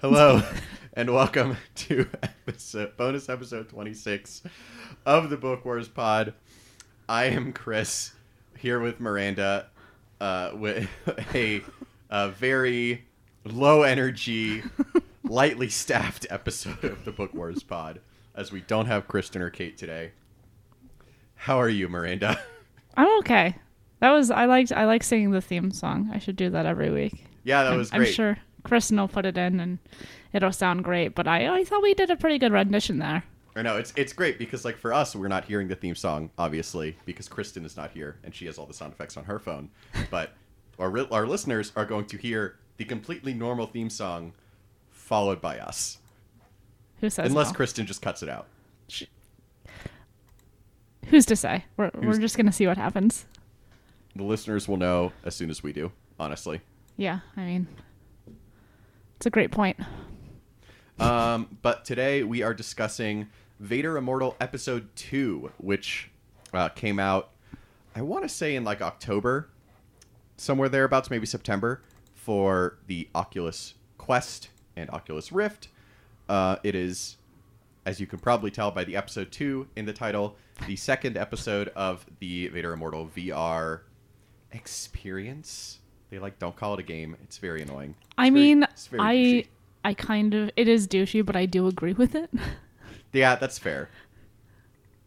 Hello and welcome to episode, bonus episode 26 of the Book Wars Pod. I am Chris here with Miranda uh, with a, a very low energy, lightly staffed episode of the Book Wars Pod as we don't have Kristen or Kate today. How are you, Miranda? I'm okay. That was I liked I like singing the theme song. I should do that every week. Yeah, that I'm- was I'm sure Kristen will put it in and it'll sound great. But I, I thought we did a pretty good rendition there. Or no, it's it's great because like for us, we're not hearing the theme song obviously because Kristen is not here and she has all the sound effects on her phone. But our our listeners are going to hear the completely normal theme song followed by us, Who says unless no? Kristen just cuts it out. Who's to say? We're we're just gonna see what happens. The listeners will know as soon as we do. Honestly, Yeah, I mean, it's a great point. um, but today we are discussing Vader Immortal Episode Two, which uh, came out. I want to say in like October, somewhere thereabouts, maybe September, for the Oculus Quest and Oculus Rift. Uh, it is, as you can probably tell by the episode two in the title, the second episode of the Vader Immortal VR experience. They like don't call it a game. It's very annoying. I very- mean, it's I douchey. I kind of it is douchey, but I do agree with it. Yeah, that's fair.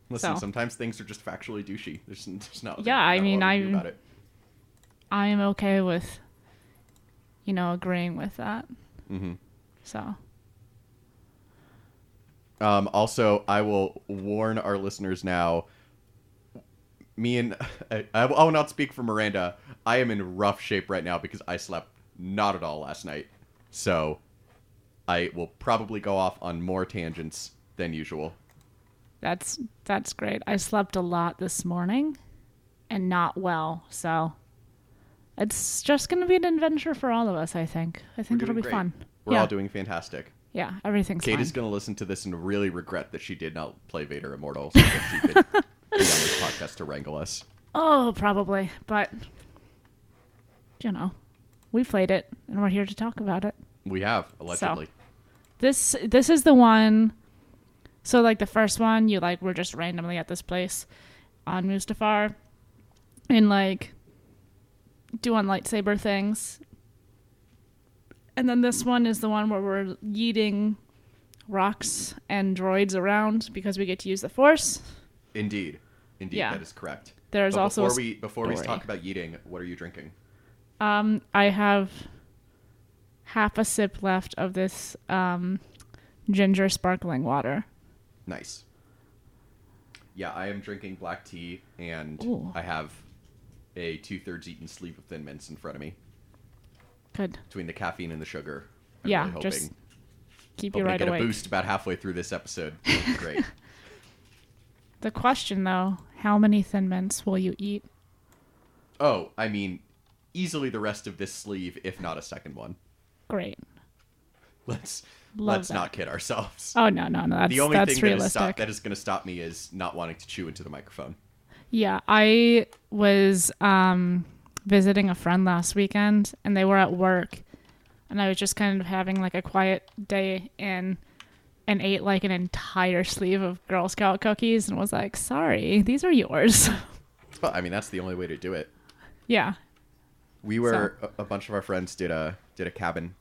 Listen, So. sometimes things are just factually douchey. There's, there's not. Yeah, I mean, lot we can do I'm- about it. I am okay with, you know, agreeing with that. Mhm. So Um, also, I will warn our listeners now. Me and I, I will not speak for Miranda. I am in rough shape right now because I slept not at all last night. So, I will probably go off on more tangents than usual. that's that's great. I slept a lot this morning, and not well. So it's just gonna be an adventure for all of us. I think. I think it'll be great. fun. We're yeah, all doing fantastic. yeah. Everything's Kate fine. is going to listen to this and really regret that she did not play Vader Immortal so be on this podcast to wrangle us. Oh, probably, but you know, we played it, and we're here to talk about it. We have, allegedly. This this is the one. So like the first one, you like were just randomly at this place on Mustafar, and like doing lightsaber things. And then this one is the one where we're yeeting rocks and droids around because we get to use the Force. Indeed. Indeed, Yeah. that is correct. There's But also before we before we talk about eating, what are you drinking? Um, I have half a sip left of this um, ginger sparkling water. Nice. Yeah, I am drinking black tea, and Ooh. I have a two thirds eaten sleeve of Thin Mints in front of me. Good. Between the caffeine and the sugar, I'm Yeah, really hoping, just Keep you right to get awake. a boost about halfway through this episode. Great. The question though, how many thin mints will you eat? oh, I mean, easily the rest of this sleeve, if not a second one. Great. Let's Love let's that. not kid ourselves. Oh no, no, no. That's the only that's thing that is, stop, that is going to stop me is not wanting to chew into the microphone. Yeah, I was um, visiting a friend last weekend, and they were at work, and I was just kind of having like a quiet day in, and ate like an entire sleeve of Girl Scout cookies, and was like, "Sorry, these are yours." Well, I mean, that's the only way to do it. yeah, We were a, a bunch of our friends did a did a cabin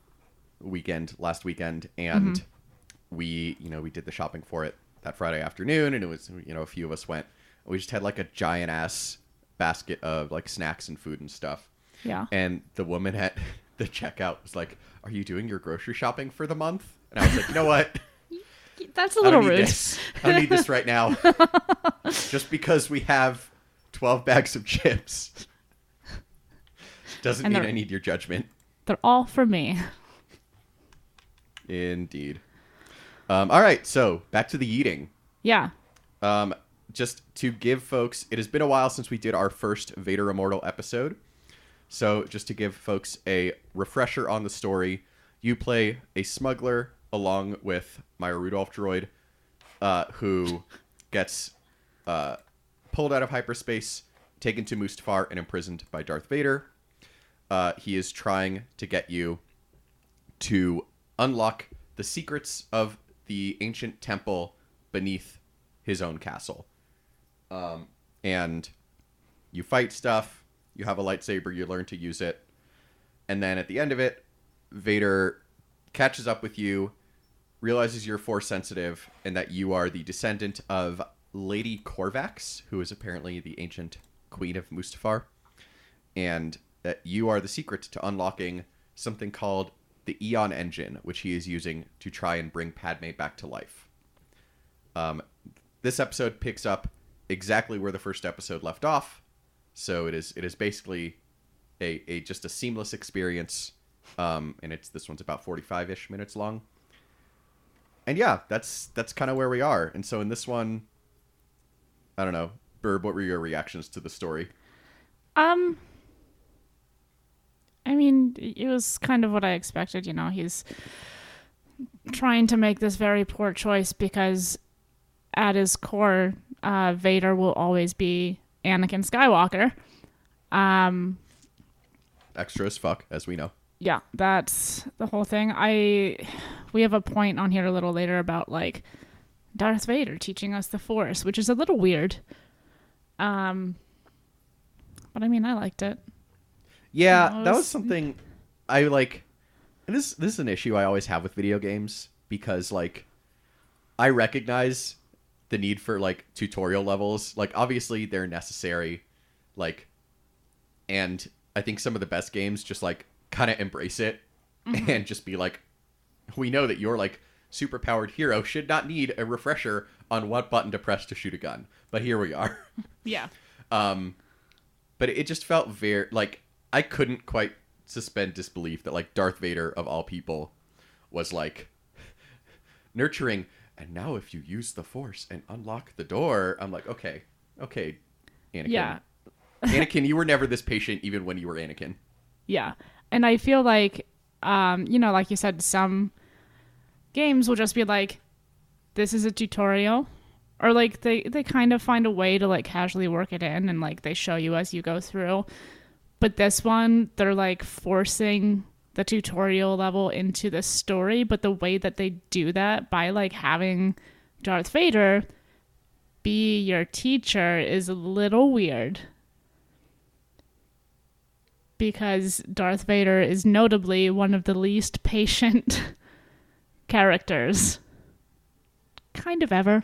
weekend last weekend, and Mm-hmm. we you know we did the shopping for it that Friday afternoon, and it was you know a few of us went. We just had like a giant ass basket of like snacks and food and stuff, yeah. and the woman at the checkout was like, "Are you doing your grocery shopping for the month?" And I was like, "You know what? That's a little don't rude. this. I don't need this right now. Just because we have 12 bags of chips Doesn't And mean I need your judgment. They're all for me. Indeed. Um, all right, so back to the eating. Yeah. Um, just to give folks, it has been a while since we did our first Vader Immortal episode. So, just to give folks a refresher on the story, you play a smuggler along with Maya Rudolph droid, uh, who gets uh, pulled out of hyperspace, taken to Mustafar, and imprisoned by Darth Vader. Uh, he is trying to get you to unlock the secrets of the ancient temple beneath his own castle. Um, and you fight stuff, you have a lightsaber, you learn to use it, and then at the end of it, Vader catches up with you, realizes you're force sensitive, and that you are the descendant of Lady Corvax, who is apparently the ancient queen of Mustafar, and that you are the secret to unlocking something called the Eon Engine, which he is using to try and bring Padme back to life. Um, this episode picks up exactly where the first episode left off, so it is it is basically a, a just a seamless experience, um, and it's this one's about forty five ish minutes long. And yeah, that's that's kind of where we are. And so in this one, I don't know, Burb, what were your reactions to the story? Um I mean, it was kind of what I expected, you know. He's trying to make this very poor choice because at his core, uh, Vader will always be Anakin Skywalker. Um Extra as fuck, as we know. Yeah, that's the whole thing. I we have a point on here a little later about like Darth Vader teaching us the Force, which is a little weird. Um but I mean, I liked it. Yeah, it that was was- something I like. And this this is an issue I always have with video games because like I recognize the need for like tutorial levels. Like obviously they're necessary, like, and I think some of the best games just like kind of embrace it and just be like, we know that your like super powered hero should not need a refresher on what button to press to shoot a gun, but here we are. Yeah. Um, but it just felt very like I couldn't quite suspend disbelief that like Darth Vader of all people was like nurturing. And now, if you use the Force and unlock the door, I'm like, okay, okay, Anakin. Yeah. Anakin, you were never this patient, even when you were Anakin. Yeah. And I feel like, um, you know, like you said, some games will just be like, this is a tutorial. Or like they, they kind of find a way to like casually work it in and like they show you as you go through. But this one, they're like forcing the tutorial level into the story. But the way that they do that by like having Darth Vader be your teacher is a little weird because Darth Vader is notably one of the least patient characters kind of ever.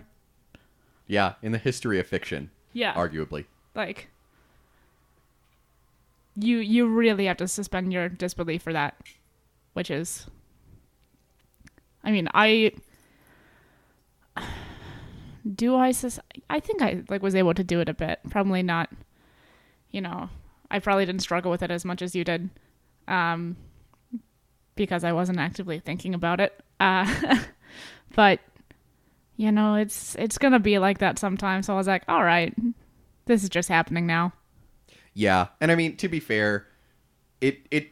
Yeah, in the history of fiction, Yeah. arguably. like you you really have to suspend your disbelief for that, which is I mean, I do I sus- I think I like was able to do it a bit. Probably not you know, I probably didn't struggle with it as much as you did. Um because I wasn't actively thinking about it. Uh but you know, it's it's going to be like that sometimes. So I was like, "All right. This is just happening now." Yeah, and I mean to be fair, it it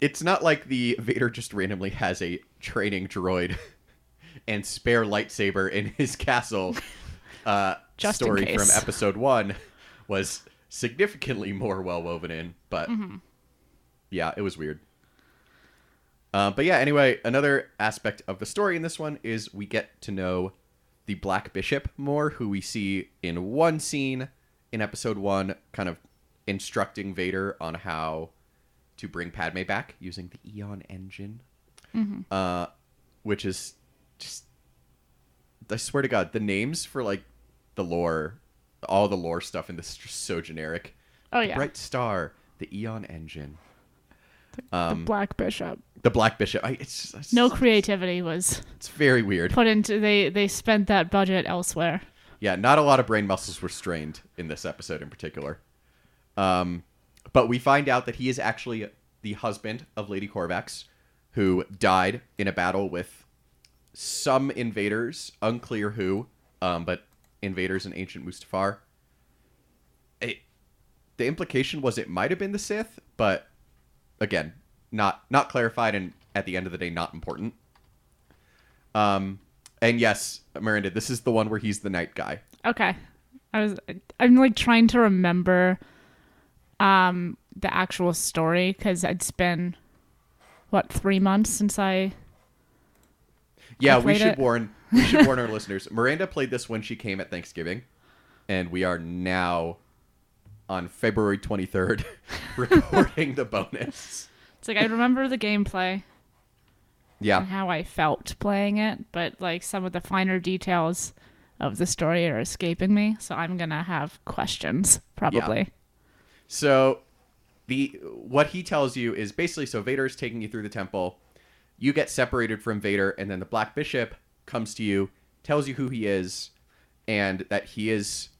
it's not like the Vader just randomly has a training droid and spare lightsaber in his castle. Uh, story from episode one was significantly more well woven in, but Mm-hmm. yeah, it was weird. Uh, but yeah, anyway, another aspect of the story in this one is we get to know the Black Bishop more, who we see in one scene in episode one, kind of instructing Vader on how to bring Padme back using the Eon engine, uh, which is just. I swear to God, the names for like the lore, all the lore stuff in this is just so generic. Oh The yeah. Bright Star, the Eon engine, the um, Black Bishop. the Black Bishop. I, it's, it's No creativity was It's very weird. put into they they spent that budget elsewhere. Yeah, not a lot of brain muscles were strained in this episode in particular. Um, but we find out that he is actually the husband of Lady Corvax, who died in a battle with some invaders, unclear who, um, but invaders in ancient Mustafar. It, the implication was it might have been the Sith, but again, not not clarified, and at the end of the day, not important. Um, and yes, Miranda, this is the one where he's the night guy. Okay. I was I'm like trying to remember um the actual story cuz it's been what 3 months since I Yeah, we should it. warn we should warn our listeners. Miranda played this when she came at Thanksgiving, and we are now on February 23rd recording the bonus. It's like I remember the gameplay Yeah. and how I felt playing it, but like some of the finer details of the story are escaping me, so I'm going to have questions probably. So the what he tells you is basically so Vader is taking you through the temple. You get separated from Vader, and then the Black Bishop comes to you, tells you who he is, and that he is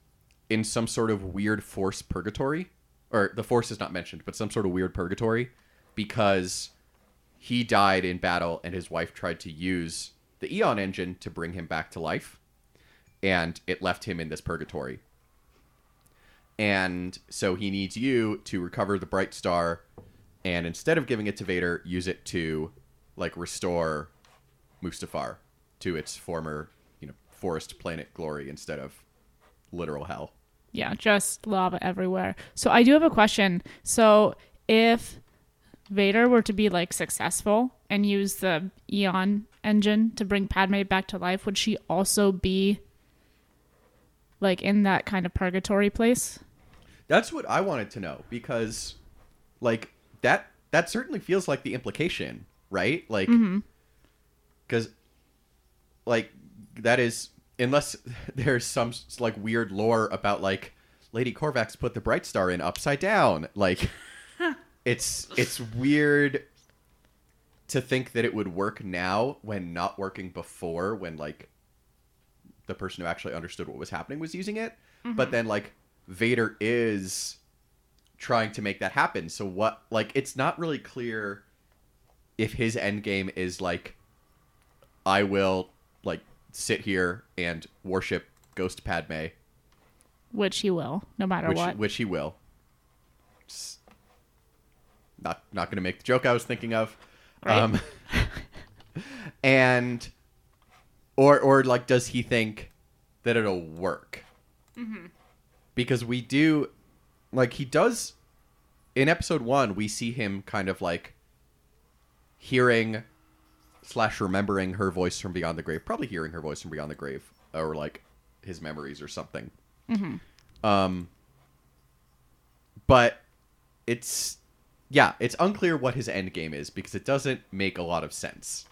in some sort of weird force purgatory, or the force is not mentioned, but some sort of weird purgatory, because he died in battle, and his wife tried to use the Eon engine to bring him back to life, and it left him in this purgatory. And so he needs you to recover the bright star and instead of giving it to Vader use it to like restore Mustafar to its former you know forest planet glory instead of literal hell Yeah, just lava everywhere. So I do have a question. So if Vader were to be like successful and use the Eon engine to bring Padme back to life, would she also be like in that kind of purgatory place? that's what I wanted to know because like that that certainly feels like the implication right? Like mm-hmm. because like that is unless there's some like weird lore about like lady corvax put the bright star in upside down. Like it's it's weird to think that it would work now when not working before when like the person who actually understood what was happening was using it. But mm-hmm. then like vader is trying to make that happen. So what like it's not really clear if his end game is like i will like sit here and worship ghost padme. Which he will, no matter which what. which he will. Not not going to make the joke i was thinking of. Right. um and or or like does he think that it'll work? Because we do like he does in episode one we see him kind of like hearing slash remembering her voice from beyond the grave probably hearing her voice from beyond the grave or like his memories or something. Um but it's yeah it's unclear what his end game is because it doesn't make a lot of sense.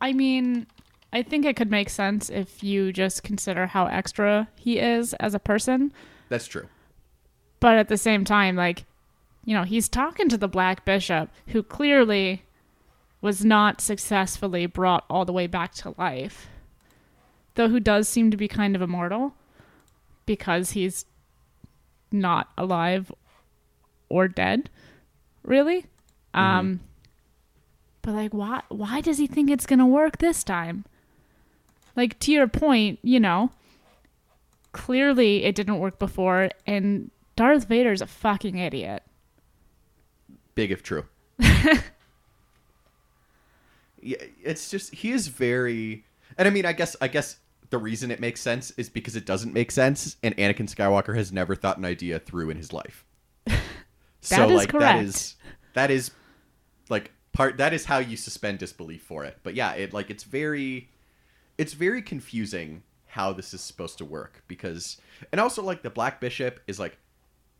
I mean, I think it could make sense if you just consider how extra he is as a person. that's true. But at the same time, like, you know, he's talking to the Black Bishop, who clearly was not successfully brought all the way back to life. Though who does seem to be kind of immortal because he's not alive or dead, really. Um but like why why does he think it's going to work this time? Like to your point, you know, clearly it didn't work before and Darth Vader's a fucking idiot. Big if true. Yeah it's just he is very and i mean i guess i guess the reason it makes sense is because it doesn't make sense and anakin skywalker has never thought an idea through in his life. So That is like that correct. is that is like part that is how you suspend disbelief for it. But yeah it like it's very it's very confusing how this is supposed to work because and also like the black bishop is like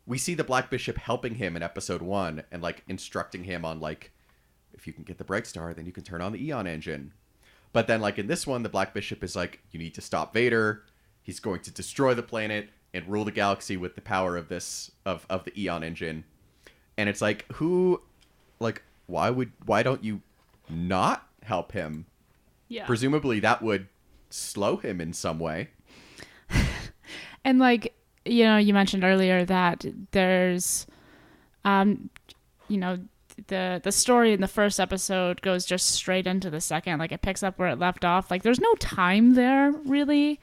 we see the black bishop helping him in episode one and like instructing him on like if you can get the bright star then you can turn on the eon engine. But then like in this one the black bishop is like you need to stop vader. He's going to destroy the planet and rule the galaxy with the power of this of, of the eon engine. And it's like who like why would why don't you not help him? Yeah. presumably that would slow him in some way. And like you know, you mentioned earlier that there's Um, you know, the the story in the first episode goes just straight into the second. Like it picks up where it left off. Like there's no time there really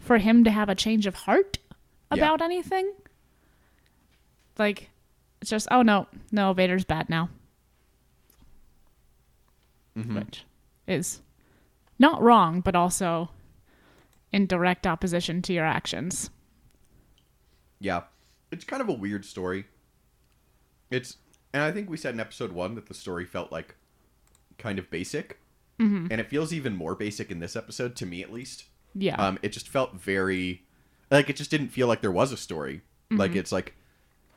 for him to have a change of heart Yeah. about anything. Like it's just oh no, no, Vader's bad now. Mhm. Which is not wrong, but also in direct opposition to your actions. Yeah. It's kind of a weird story. It's and I think we said in episode 1 that the story felt like kind of basic. Mm-hmm. And it feels even more basic in this episode to me at least. Yeah. Um it just felt very like it just didn't feel like there was a story. Like it's like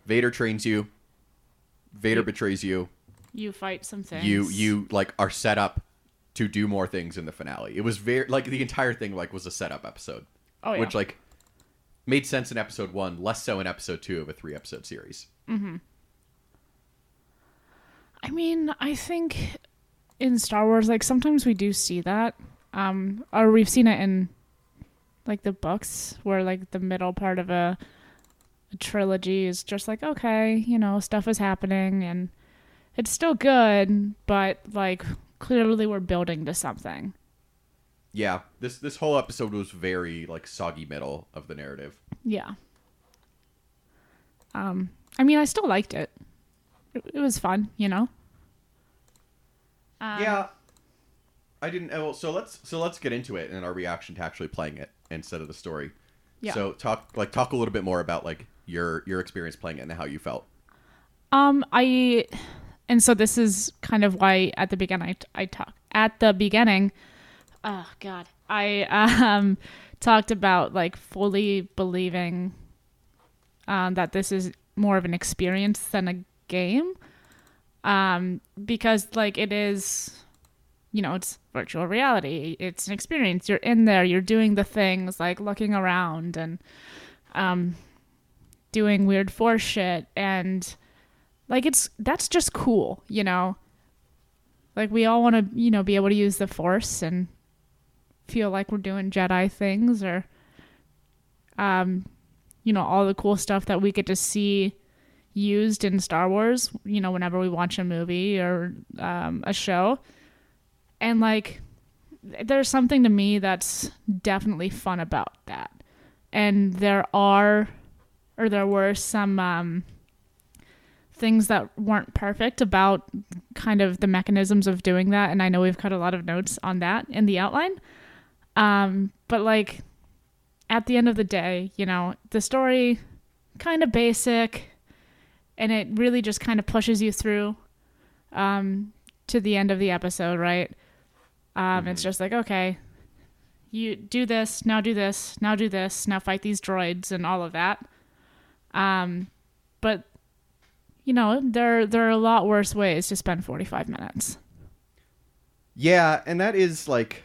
Vader trains you, Vader You- betrays you, you fight some things. you you like are set up to do more things in the finale. It was very like the entire thing like was a setup episode, oh yeah. which like made sense in episode 1, less so in episode 2 of a 3 episode series. I mean, I think in Star Wars, like sometimes we do see that, um, or we've seen it in like the books, where like the middle part of a, a trilogy is just like okay, you know, stuff is happening and it's still good, but like clearly we're building to something. Yeah, this this whole episode was very like soggy middle of the narrative. Yeah. Um, I mean, I still liked it. It, it was fun, you know. Um, yeah, I didn't. oh, Well, so let's so let's get into it and our reaction to actually playing it instead of the story. Yeah. So talk like talk a little bit more about like your your experience playing it and how you felt. Um, I, and so this is kind of why at the beginning I, I talk at the beginning. Oh God, I um talked about like fully believing um, that this is more of an experience than a game. Um, because like it is, you know, it's virtual reality. It's an experience. You're in there. You're doing the things like looking around and um, doing weird force shit and like it's that's just cool you know like we all want to you know be able to use the force and feel like we're doing jedi things or um you know all the cool stuff that we get to see used in star wars you know whenever we watch a movie or um, a show. And like there's something to me that's definitely fun about that. And there are or there were some um things that weren't perfect about kind of the mechanisms of doing that. And i know we've cut a lot of notes on that in the outline um but like at the end of the day you know the story kind of basic and it really just kind of pushes you through um to the end of the episode right? Um it's just like okay you do this now do this now do this now fight these droids and all of that. Um but you know, there there are a lot worse ways to spend 45 minutes. Yeah, and that is like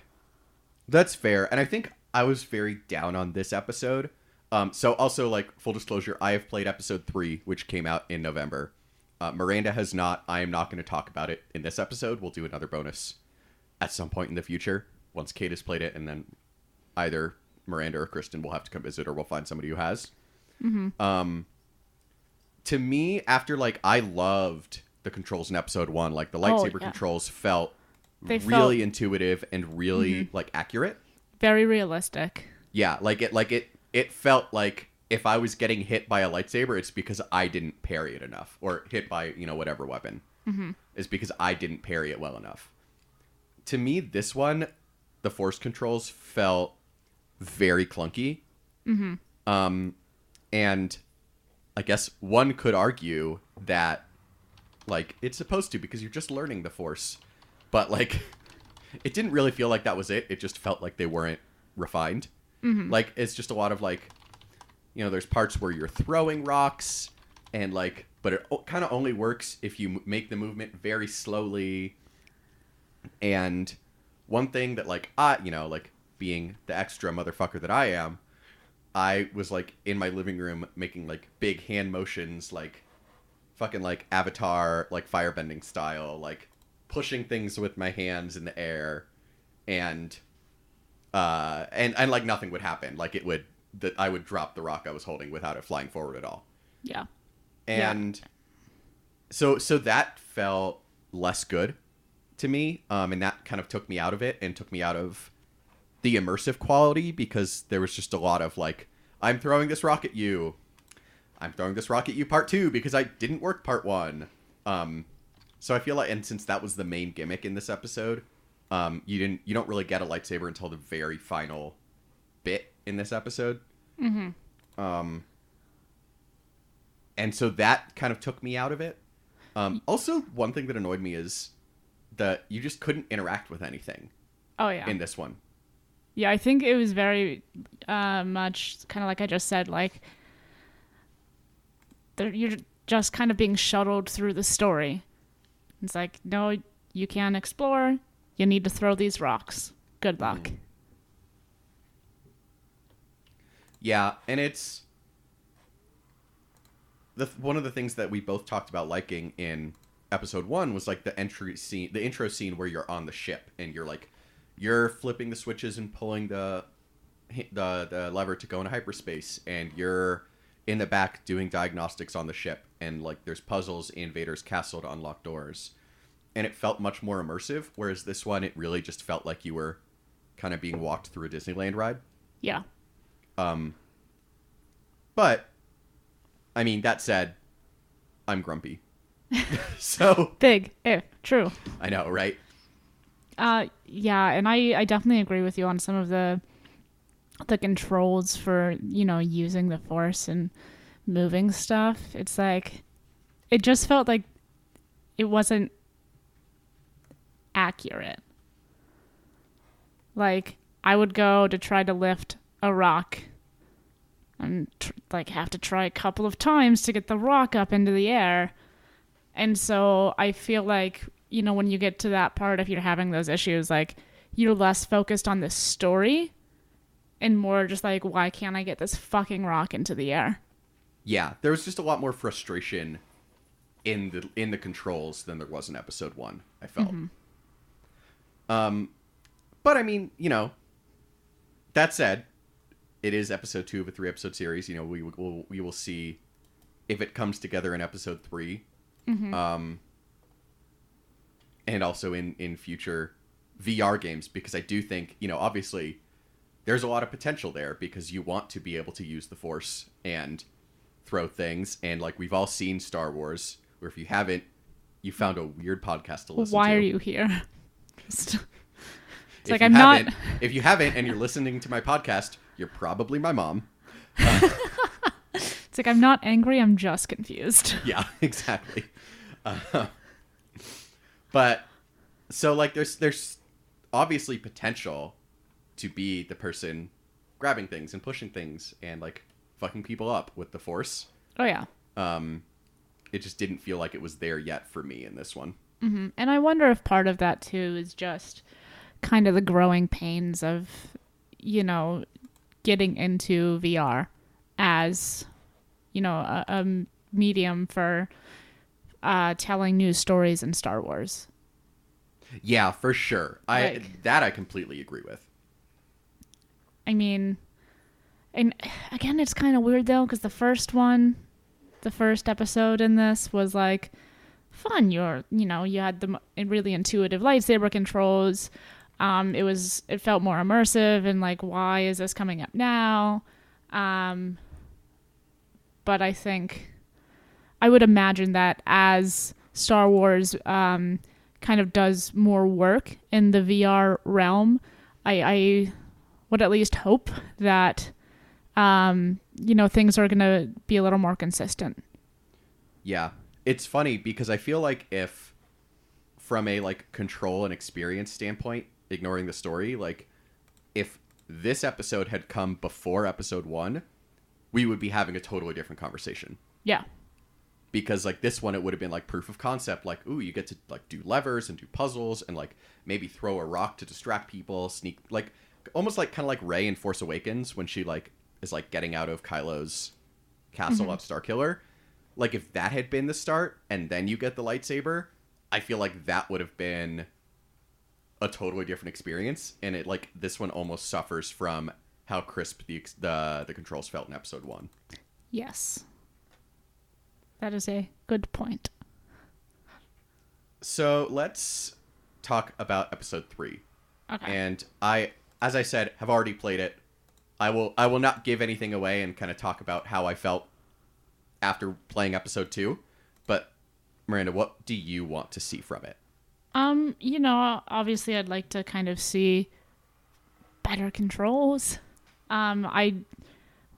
that's fair. And I think I was very down on this episode. Um, so also like full disclosure, I have played episode three, which came out in November. Uh, Miranda has not. I am not going to talk about it in this episode. We'll do another bonus at some point in the future once Kate has played it, and then either Miranda or Kristen will have to come visit, or we'll find somebody who has. Um, to me, after like I loved the controls in episode one, like the Oh, lightsaber yeah. controls felt They really felt- intuitive and really like accurate. Very realistic. Yeah, like it like it it felt like if I was getting hit by a lightsaber, it's because I didn't parry it enough, or hit by you know whatever weapon, mm-hmm. is because I didn't parry it well enough. To me, this one, the force controls felt very clunky. Mm-hmm. Um, and I guess one could argue that like it's supposed to because you're just learning the force, but like it didn't really feel like that was it. It just felt like they weren't refined. Mm-hmm. Like it's just a lot of like, you know, there's parts where you're throwing rocks and like, but it kind of only works if you m- make the movement very slowly. And one thing that like I, you know, like being the extra motherfucker that I am, I was like in my living room making like big hand motions, like fucking like Avatar, like firebending style, like pushing things with my hands in the air, and uh, and and like nothing would happen. Like it would that I would drop the rock I was holding without it flying forward at all. Yeah. Yeah. And so so that felt less good to me um and that kind of took me out of it and took me out of the immersive quality because there was just a lot of like i'm throwing this rock at you i'm throwing this rock at you part two because i didn't work part one um so i feel like and since that was the main gimmick in this episode um you didn't you don't really get a lightsaber until the very final bit in this episode mm-hmm. um and so that kind of took me out of it um, also, one thing that annoyed me is that you just couldn't interact with anything Oh yeah. in this one. Yeah, I think it was very uh, much kind of like I just said, like you're just kind of being shuttled through the story. It's like, no, you can't explore. You need to throw these rocks. Good mm-hmm. luck. Yeah, and it's the one of the things that we both talked about liking in episode one was like the entry scene, the intro scene where you're on the ship and you're like you're flipping the switches and pulling the the the lever to go into hyperspace, and you're in the back doing diagnostics on the ship, and like there's puzzles in Vader's castle to unlock doors, and it felt much more immersive. Whereas this one, it really just felt like you were kind of being walked through a Disneyland ride. Yeah. Um, but I mean, that said, I'm grumpy. so Big if true. I know, right? Uh, yeah, and I, I definitely agree with you on some of the the controls for you know using the force and moving stuff. It's like it just felt like it wasn't accurate. Like I would go to try to lift a rock and tr- like have to try a couple of times to get the rock up into the air. And so I feel like, you know, when you get to that part, if you're having those issues, like you're less focused on the story and more just like, why can't I get this fucking rock into the air? Yeah, there was just a lot more frustration in the in the controls than there was in episode one. I felt. Um, but I mean, you know, that said, it is episode two of a three episode series. You know, we will we will see if it comes together in episode 3 Um, and also in in future VR games because I do think you know obviously there's a lot of potential there because you want to be able to use the force and throw things and like we've all seen Star Wars or if you haven't you found a weird podcast to listen Why to. Why are you here? Just, it's If like you I'm not. haven't- if you haven't and you're listening to my podcast, you're probably my mom. It's like I'm not angry. I'm just confused. Yeah, exactly. Uh, but so like there's there's obviously potential to be the person grabbing things and pushing things and like fucking people up with the force. Oh yeah. Um it just didn't feel like it was there yet for me in this one. And I wonder if part of that too is just kind of the growing pains of, you know, getting into VR as, you know, a, a medium for uh, telling news stories in Star Wars. Yeah, for sure. I that I completely agree with. I mean, and again, it's kind of weird though, because the first one, the first episode in this was like fun. You're, you know, you had the really intuitive lightsaber controls. Um, it was, it felt more immersive and like, why is this coming up now? Um, but I think I would imagine that as Star Wars um, kind of does more work in the VR realm, I, I would at least hope that um, you know things are going to be a little more consistent. Yeah. It's funny because I feel like if from a like control and experience standpoint, ignoring the story, like if this episode had come before episode 1, we would be having a totally different conversation. Yeah. Because like this one it would have been like proof of concept like ooh, you get to like do levers and do puzzles and like maybe throw a rock to distract people, sneak like almost like kind of like Rey in Force Awakens when she like is like getting out of Kylo's castle mm-hmm. at Starkiller. Like if that had been the start and then you get the lightsaber, I feel like that would have been a totally different experience and it like this one almost suffers from how crisp the ex- the the controls felt in episode 1. Yes. That is a good point. So let's talk about episode three. Okay. And I, as I said, have already played it. I will I will not give anything away and kind of talk about how I felt after playing episode two. But Miranda, what do you want to see from it? Um, you know, obviously I'd like to kind of see better controls. Um, I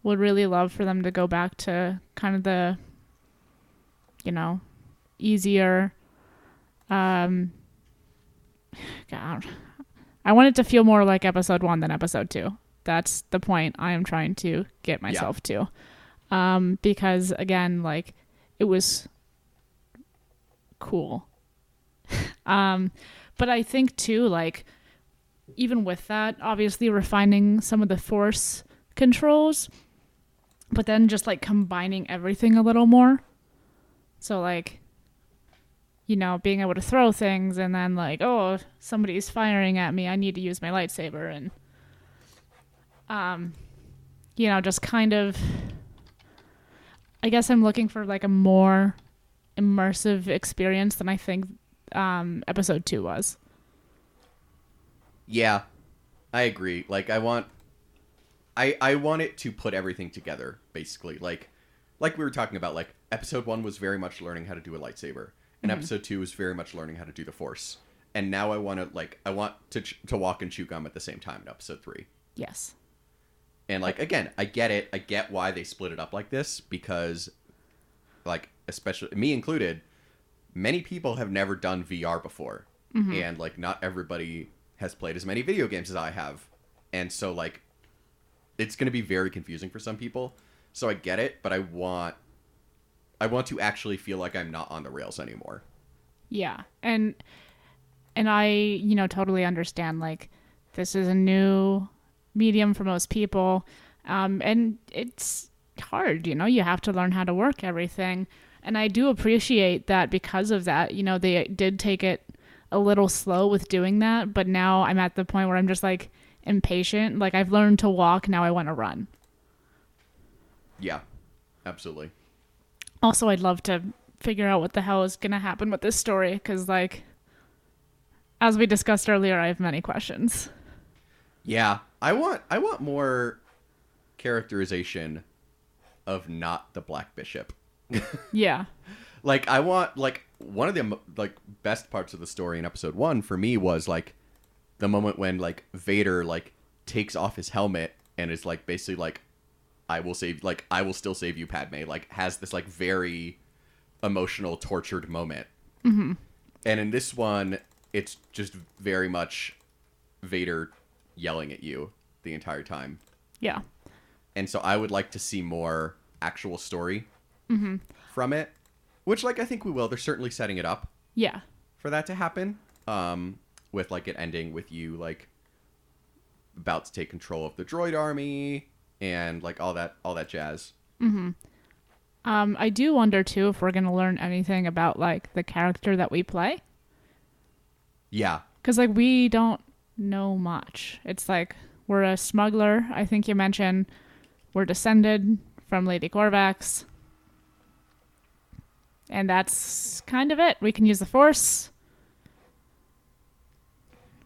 would really love for them to go back to kind of the you know, easier um God. I want it to feel more like episode 1 than episode 2. That's the point I am trying to get myself to. Um because again, like it was cool. um, but I think too, like even with that, obviously refining some of the force controls, but then just like combining everything a little more. So like, you know, being able to throw things and then like, oh, somebody's firing at me, I need to use my lightsaber and um you know, just kind of I guess I'm looking for like a more immersive experience than I think um, episode two was. Yeah, I agree. Like I want, I I want it to put everything together. Basically, like like we were talking about. Like episode one was very much learning how to do a lightsaber, and mm-hmm. episode two was very much learning how to do the Force. And now I want to like I want to ch- to walk and chew gum at the same time in episode three. Yes. And like again, I get it. I get why they split it up like this because like especially me included, many people have never done VR before. Mm-hmm. And like not everybody has played as many video games as I have. And so like it's going to be very confusing for some people. So I get it, but I want I want to actually feel like I'm not on the rails anymore. Yeah. And and I, you know, totally understand like this is a new medium for most people. Um and it's hard, you know, you have to learn how to work everything. And I do appreciate that because of that, you know, they did take it a little slow with doing that, but now I'm at the point where I'm just like impatient. Like I've learned to walk, now I want to run. Yeah. Absolutely. Also, I'd love to figure out what the hell is going to happen with this story because, like, as we discussed earlier, I have many questions. Yeah, I want I want more characterization of not the Black Bishop. Yeah. like I want like one of the like best parts of the story in episode 1 for me was like the moment when like Vader like takes off his helmet and is like basically like I will save like I will still save you Padme like has this like very emotional tortured moment. Mm-hmm. And in this one it's just very much Vader yelling at you the entire time. Yeah. And so I would like to see more actual story from it, which like I think we will. They're certainly setting it up Yeah. for that to happen. Um, with like it ending with you like about to take control of the droid army and like all that all that jazz. Um, I do wonder, too, if we're going to learn anything about, like, the character that we play. Yeah. Because, like, we don't know much. It's like we're a smuggler. I think you mentioned we're descended from Lady Corvax. And that's kind of it. We can use the Force.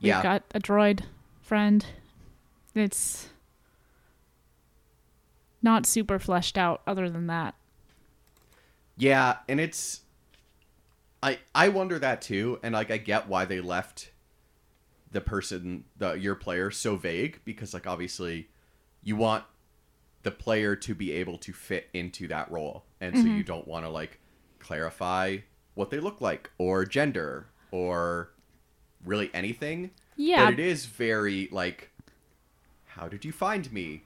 We've Yeah. got a droid friend. It's not super fleshed out other than that. Yeah, and it's I I wonder that too, and like I get why they left the person the your player so vague because like obviously you want the player to be able to fit into that role. And so you mm-hmm. don't want to like clarify what they look like or gender or really anything. Yeah. But it is very like how did you find me?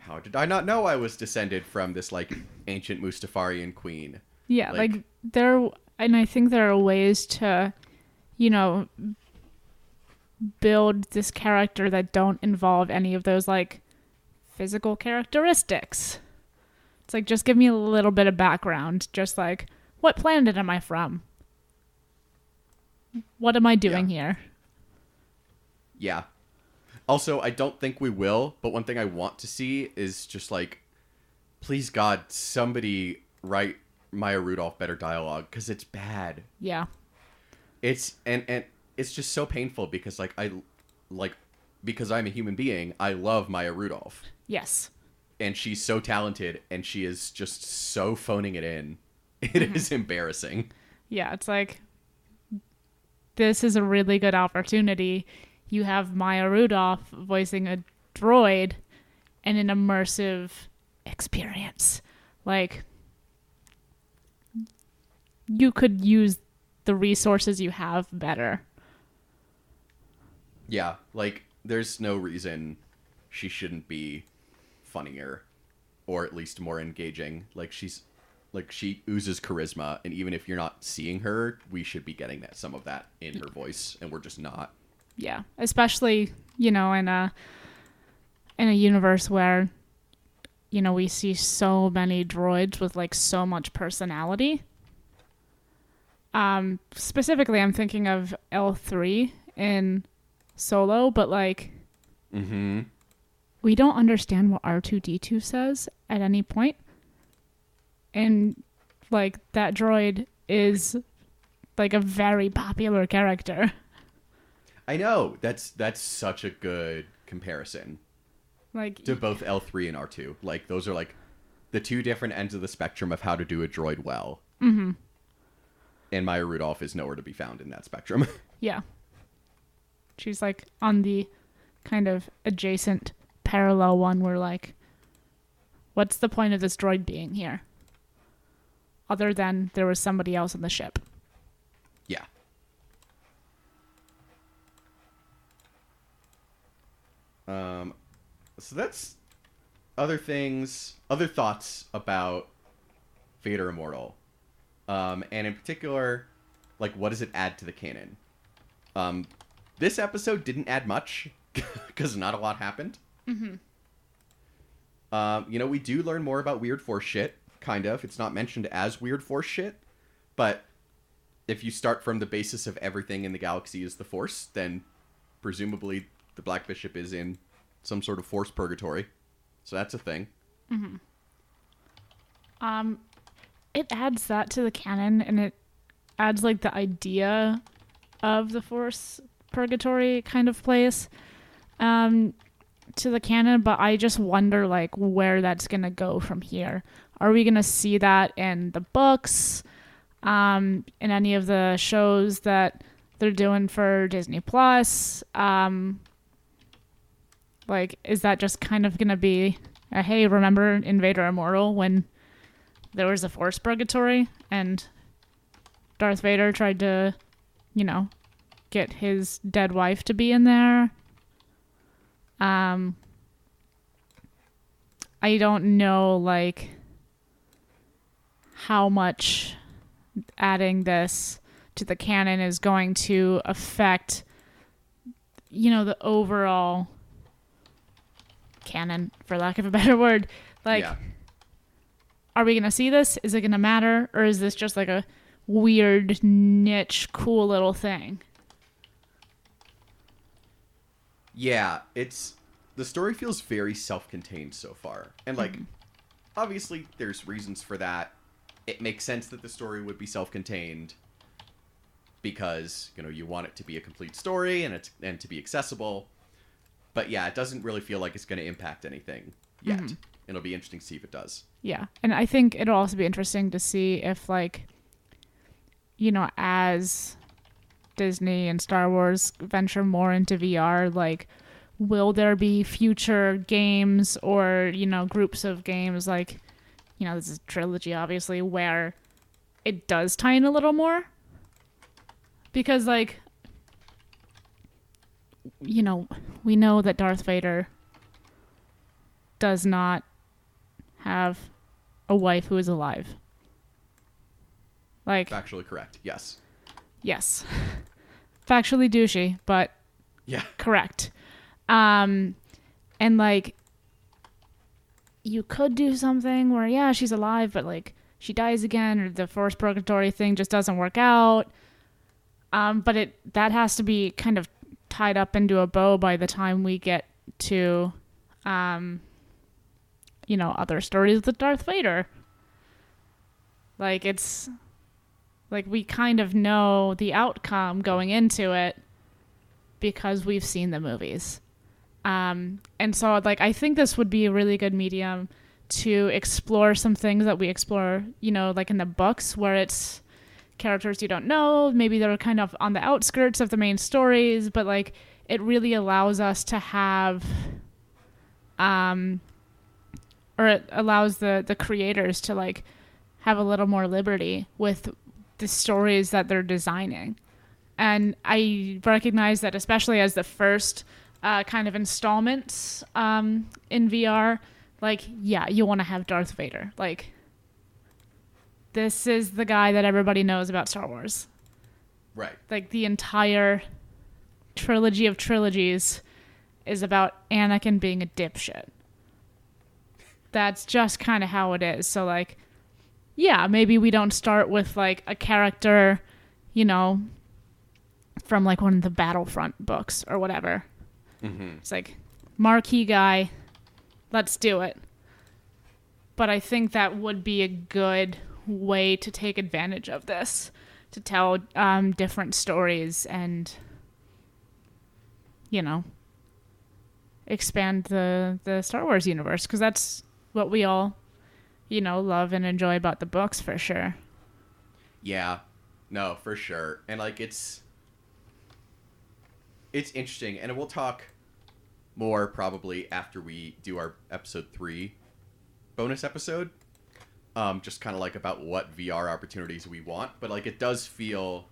How did I not know I was descended from this like ancient Mustafarian queen? Yeah, Like- like, there, and I think there are ways to, you know, build this character that don't involve any of those like physical characteristics. It's like just give me a little bit of background, just like what planet am I from? What am I doing here? Yeah. Also, I don't think we will, but one thing I want to see is just like, please God, somebody write Maya Rudolph better dialogue because it's bad. Yeah. It's and and it's just so painful because like I like because I'm a human being, I love Maya Rudolph. Yes. And she's so talented and she is just so phoning it in. It mm-hmm. is embarrassing. Yeah, it's like this is a really good opportunity. You have Maya Rudolph voicing a droid and an immersive experience. Like you could use the resources you have better. Yeah, like there's no reason she shouldn't be funnier or at least more engaging. Like she's like she oozes charisma and even if you're not seeing her, we should be getting that some of that in her voice and we're just not. Yeah, especially, you know, in a in a universe where you know, we see so many droids with like so much personality. Um specifically I'm thinking of L3 in Solo, but like Mhm. we don't understand what R2D2 says at any. And like that droid is like a very popular character. I know. That's that's such a good comparison Like to both L3 and R2. Like those are like the two different ends of the spectrum of how to do a droid well. Mhm. And Maya Rudolph is nowhere to be found in that spectrum. Yeah. She's like on the kind of adjacent parallel one where like what's the point of this droid being here? Other than there was somebody else on the ship. yeah. Um so that's other things, other thoughts about Vader Immortal. Um, and in particular, like what does it add to the canon? Um, this episode didn't add much because not a lot happened. Mm-hmm. Um, you know, we do learn more about weird force shit, kind of. It's not mentioned as weird force shit, but if you start from the basis of everything in the galaxy is the force, then presumably the Black Bishop is in some sort of force purgatory. So that's a thing. Um it adds that to the canon and it adds like the idea of the force purgatory kind of place um to the canon but i just wonder like where that's gonna go from here are we gonna see that in the books um in any of the shows that they're doing for disney plus um like is that just kind of gonna be a, hey remember invader immortal when there was a force purgatory and Darth Vader tried to, you know, get his dead wife to be in there. Um I don't know like how much adding this to the canon is going to affect you know the overall canon for lack of a better word like yeah. are we gonna see this? Is it gonna matter, or is this just like a weird niche, cool little thing? Yeah, it's the story feels very self-contained so far. And like mm-hmm. obviously there's reasons for that. It makes sense that the story would be self-contained because, you know, you want it to be a complete story and it's and to be accessible. But yeah, it doesn't really feel like it's going to impact anything yet. Mm-hmm. It'll be interesting to see if it does. Yeah, and I think it'll also be interesting to see if like, you know, as Disney and Star Wars venture more into VR, like, will there be future games or you know groups of games like, you know, this is a trilogy obviously where it does tie in a little more because like you know we know that darth vader does not have a wife who is alive like Factually correct. Yes. yes factually douchey but Yeah. correct um and like you could do something where yeah she's alive but like she dies again or the force purgatory thing just doesn't work out um but it that has to be kind of tied up into a bow by the time we get to um you know other stories with darth vader like it's Like we kind of know the outcome going into it because we've seen the movies. Um, and so like I think this would be a really good medium to explore some things that we explore, you know, like in the books where it's characters you don't know, maybe they're kind of on the outskirts of the main stories, but like it really allows us to have um or it allows the the creators to like have a little more liberty with the stories that they're designing. And I recognize that especially as the first uh, kind of installments um, in VR, like yeah, you want to have Darth Vader. Like this is the guy that everybody knows about Star Wars. Right. Like the entire trilogy of trilogies is about Anakin being a dipshit. That's just kind of how it is. So like yeah, maybe we don't start with like a character, you know, from like one of the Battlefront books or whatever. Mm-hmm. It's like marquee guy, let's do it. But I think that would be a good way to take advantage of this to tell um, different stories and you know expand the the Star Wars universe because that's what we all you know love and enjoy about the books for sure. Yeah. No, for sure. And like it's it's interesting and we'll talk more probably after we do our episode 3 bonus episode. Um just kind of like about what VR opportunities we want, but like it does feel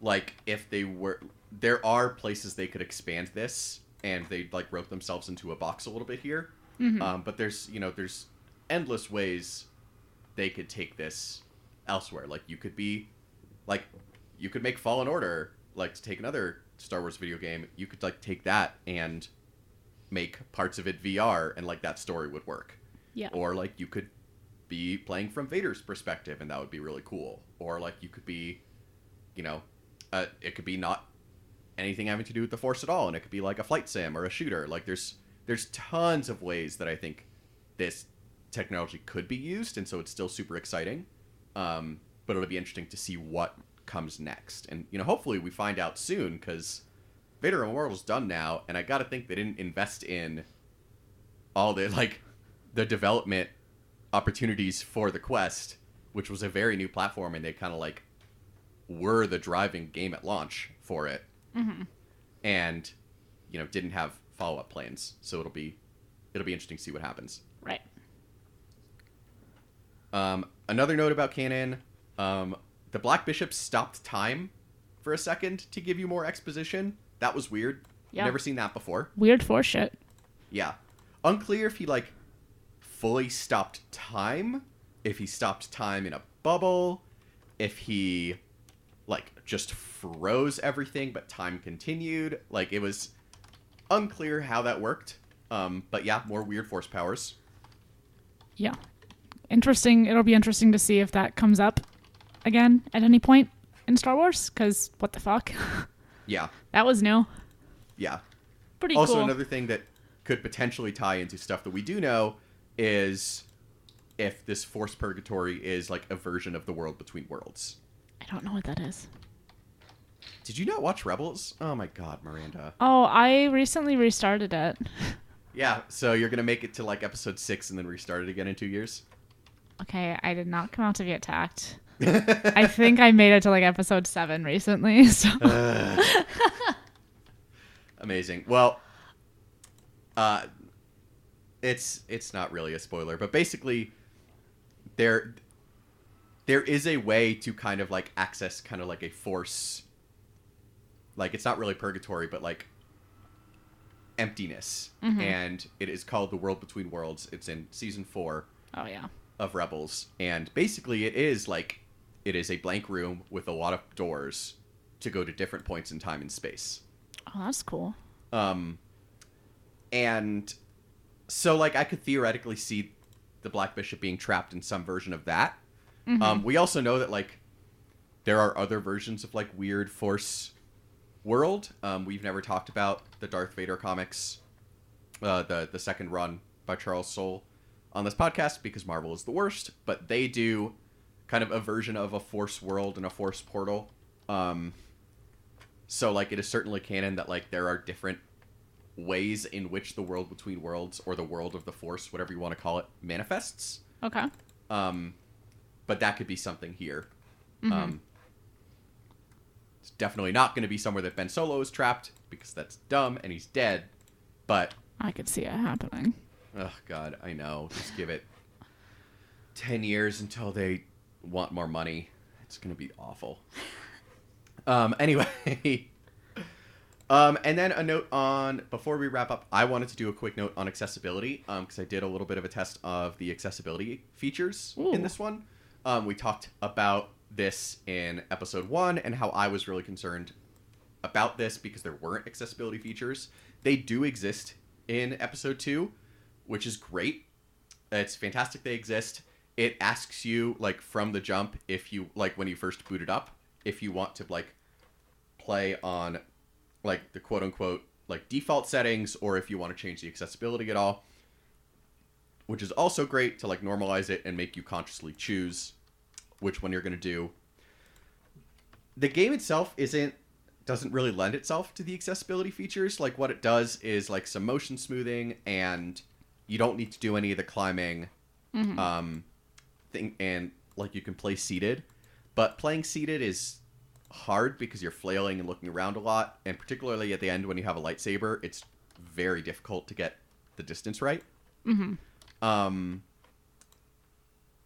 like if they were there are places they could expand this and they like wrote themselves into a box a little bit here. Um, but there's you know there's endless ways they could take this elsewhere. Like you could be like you could make Fallen Order like to take another Star Wars video game. You could like take that and make parts of it VR and like that story would work. Yeah. Or like you could be playing from Vader's perspective and that would be really cool. Or like you could be you know, uh, it could be not anything having to do with the force at all and it could be like a flight sim or a shooter. Like there's there's tons of ways that I think this technology could be used, and so it's still super exciting. Um, but it'll be interesting to see what comes next, and you know, hopefully we find out soon because Vader Immortal's done now, and I got to think they didn't invest in all the like the development opportunities for the Quest, which was a very new platform, and they kind of like were the driving game at launch for it, Mm-hmm. and you know didn't have follow up plans. So it'll be it'll be interesting to see what happens. Right. Um, another note about canon: um, the Black Bishop stopped time for a second to give you more exposition. That was weird. Yeah. Never seen that before. Weird for shit. Yeah, unclear if he like fully stopped time, if he stopped time in a bubble, if he like just froze everything but time continued. Like it was unclear how that worked. Um, but yeah, more weird force powers. Yeah. Interesting. It'll be interesting to see if that comes up again at any point in Star Wars. Because what the fuck? Yeah, that was new. yeah. Pretty also cool. another thing that could potentially tie into stuff that we do know is if this force purgatory is like a version of the world between worlds. I don't know what that is. Did you not watch Rebels? Oh my god, Miranda. Oh, I recently restarted it. Yeah, so you're gonna make it to like episode six and then restart it again in two years. Okay, I did not come out to be attacked. I think I made it to like episode seven recently. So Amazing. Well, uh, it's it's not really a spoiler, but basically, there there is a way to kind of like access kind of like a force. Like it's not really purgatory, but like emptiness, and it is called the World Between Worlds. It's in season four Oh yeah. of Rebels, and basically it is like it is a blank room with a lot of doors to go to different points in time and space. Oh, that's cool. Um, and so like I could theoretically see the Black Bishop being trapped in some version of that. Um, we also know that like there are other versions of like weird Force world. Um, we've never talked about the Darth Vader comics, uh, the the second run by Charles Soule on this podcast because Marvel is the worst. But they do kind of a version of a force world and a force portal. Um, so like it is certainly canon that like there are different ways in which the world between worlds or the world of the force, whatever you want to call it, manifests. Okay. Um, but that could be something here. Mm-hmm. Um, it's definitely not going to be somewhere that Ben Solo is trapped because that's dumb and he's dead. But I could see it happening. oh god, I know. Just give it ten years until they want more money. It's going to be awful. Um. Anyway. Um, and then a note on before we wrap up, I wanted to do a quick note on accessibility because I did a little bit of a test of the accessibility features Ooh. in this one. Um, we talked about this in episode one and how I was really concerned about this because there weren't accessibility features. They do exist in episode two, which is great. It's fantastic they exist. It asks you like from the jump if you like when you first boot it up if you want to like play on like the quote unquote like default settings or if you want to change the accessibility at all which is also great to like normalize it and make you consciously choose which one you're going to do. The game itself isn't doesn't really lend itself to the accessibility features. Like what it does is like some motion smoothing and you don't need to do any of the climbing um thing and like you can play seated. But playing seated is hard because you're flailing and looking around a lot and particularly at the end when you have a lightsaber it's very difficult to get the distance right. Um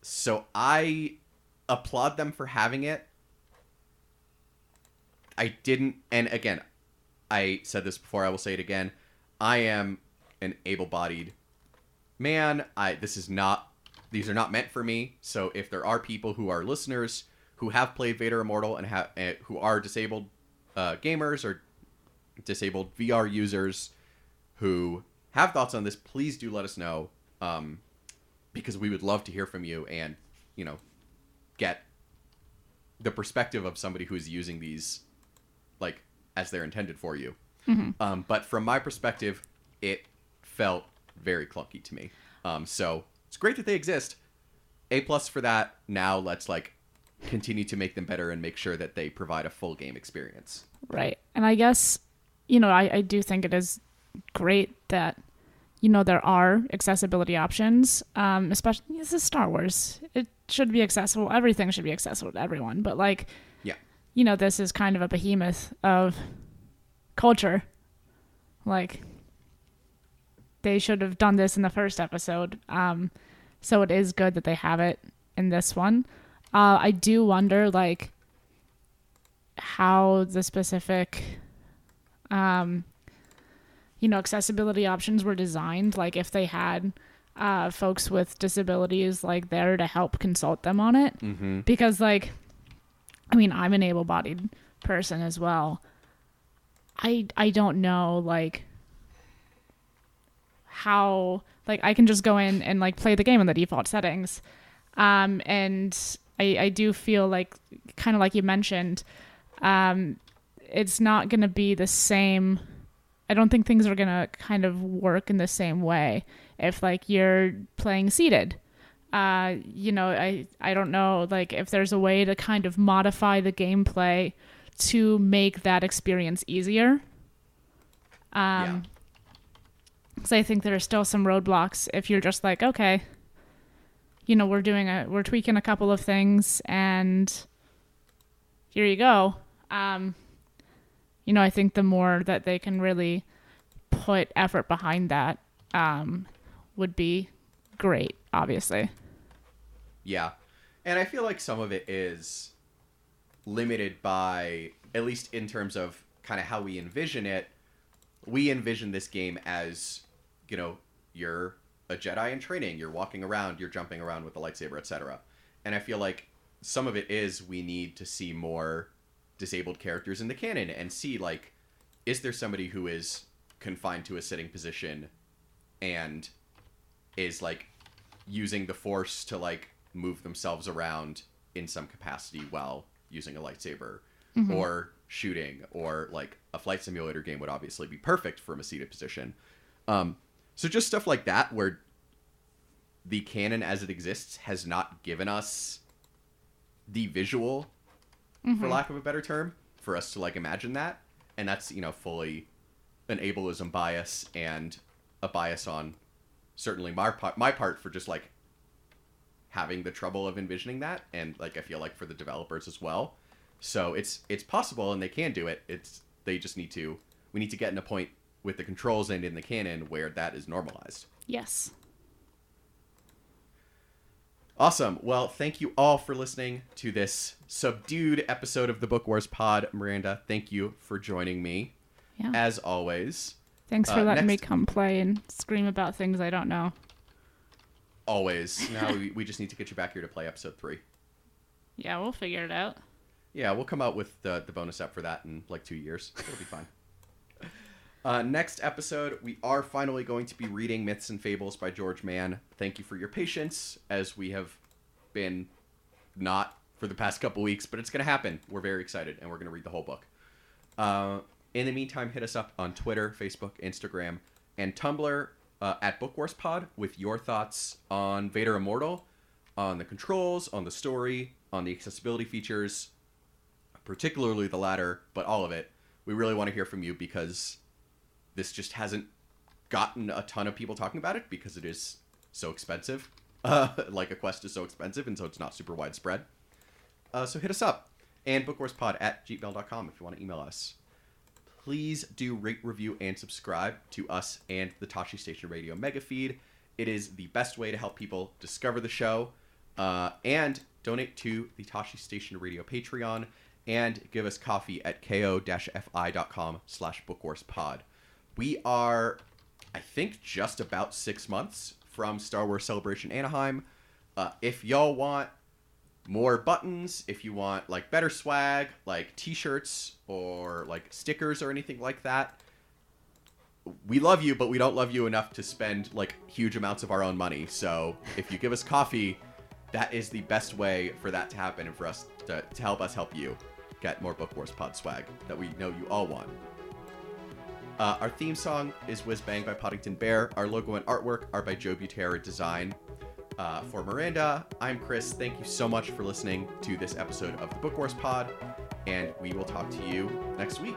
so i applaud them for having it. I didn't and again i said this before i will say it again. I am an able-bodied man. I this is not these are not meant for me. So if there are people who are listeners who have played vader immortal and have uh, who are disabled uh, gamers or disabled vr users who have thoughts on this please do let us know um, because we would love to hear from you and you know get the perspective of somebody who is using these like as they're intended for you. Um, but from my perspective it felt very clunky to me. Um, so it's great that they exist. A plus for that. Now let's like continue to make them better and make sure that they provide a full game experience Right. And I guess, you know, I, I do think it is great that, you know, there are accessibility options. Um, especially this is Star Wars. It should be accessible. Everything should be accessible to everyone. But like, yeah you know, this is kind of a behemoth of culture. Like, they should have done this in the first episode. Um, so it is good that they have it in this one. Uh, I do wonder, like, how the specific, um, you know, accessibility options were designed. Like, if they had uh, folks with disabilities like there to help consult them on it, mm-hmm. because like I mean, I'm an able-bodied person as well. I I don't know like how like I can just go in and like play the game in the default settings. Um and I I do feel like kind of like you mentioned um it's not going to be the same I don't think things are going to kind of work in the same way if like you're playing seated uh, you know, I I don't know like if there's a way to kind of modify the gameplay to make that experience easier. Yeah. Um, because I think there are still some roadblocks if you're just like, okay, you know, we're doing a we're tweaking a couple of things and here you go. Um, you know, I think the more that they can really put effort behind that, um, would be great, obviously. Yeah. And I feel like some of it is limited by, at least in terms of kind of how we envision it, we envision this game as, you know, you're a Jedi in training, you're walking around, you're jumping around with the lightsaber, etc. And I feel like some of it is we need to see more disabled characters in the canon and see, like, is there somebody who is confined to a sitting position and is, like, using the force to like move themselves around in some capacity while using a lightsaber or shooting or like a flight simulator game would obviously be perfect from a seated position um, so just stuff like that where the canon as it exists has not given us the visual, for mm-hmm. lack of a better term, for us to like imagine that, and that's you know fully an ableism bias and a bias on certainly my part, my part for just like having the trouble of envisioning that, and like I feel like for the developers as well. So it's it's possible and they can do it. It's they just need to we need to get in a point with the controls and in the canon where that is normalized. Yes. Awesome. Well, thank you all for listening to this subdued episode of the Book Wars Pod. Miranda, thank you for joining me. Yeah. As always, Thanks for uh, letting me come play and scream about things I don't know. always. Now we, we just need to get you back here to play episode three. Yeah, we'll figure it out. Yeah, we'll come out with the, the bonus app for that in like two years. It'll be fine. Uh, next episode, we are finally going to be reading Myths and Fables by George Mann. Thank you for your patience, as we have been not for the past couple weeks, but it's going to happen. We're very excited, and we're going to read the whole book. Uh, in the meantime, hit us up on Twitter, Facebook, Instagram, and Tumblr uh, at Book Wars Pod with your thoughts on Vader Immortal, on the controls, on the story, on the accessibility features, particularly the latter, but all of it. We really want to hear from you because this just hasn't gotten a ton of people talking about it because it is so expensive. Uh, like a quest is so expensive, and so it's not super widespread. Uh, so hit us up and bookwarspod at gmail.com if you want to email us. Please do rate, review, and subscribe to us and the Tosche Station Radio mega feed. It is the best way to help people discover the show uh, and donate to the Tosche Station Radio Patreon and give us coffee at ko-fi.com slash bookwarspod. We are, I think, just about six months from Star Wars Celebration Anaheim. Uh, if y'all want more buttons, if you want like better swag, like t-shirts or like stickers or anything like that, we love you, but we don't love you enough to spend like huge amounts of our own money. So if you give us coffee, that is the best way for that to happen and for us to, to help us help you get more Book Wars Pod swag that we know you all want. Uh, our theme song is Whiz Bang by Poddington Bear. Our logo and artwork are by Joe Butera Design. Uh, for Miranda, I'm Chris. Thank you so much for listening to this episode of the Book Wars Pod, and we will talk to you next week.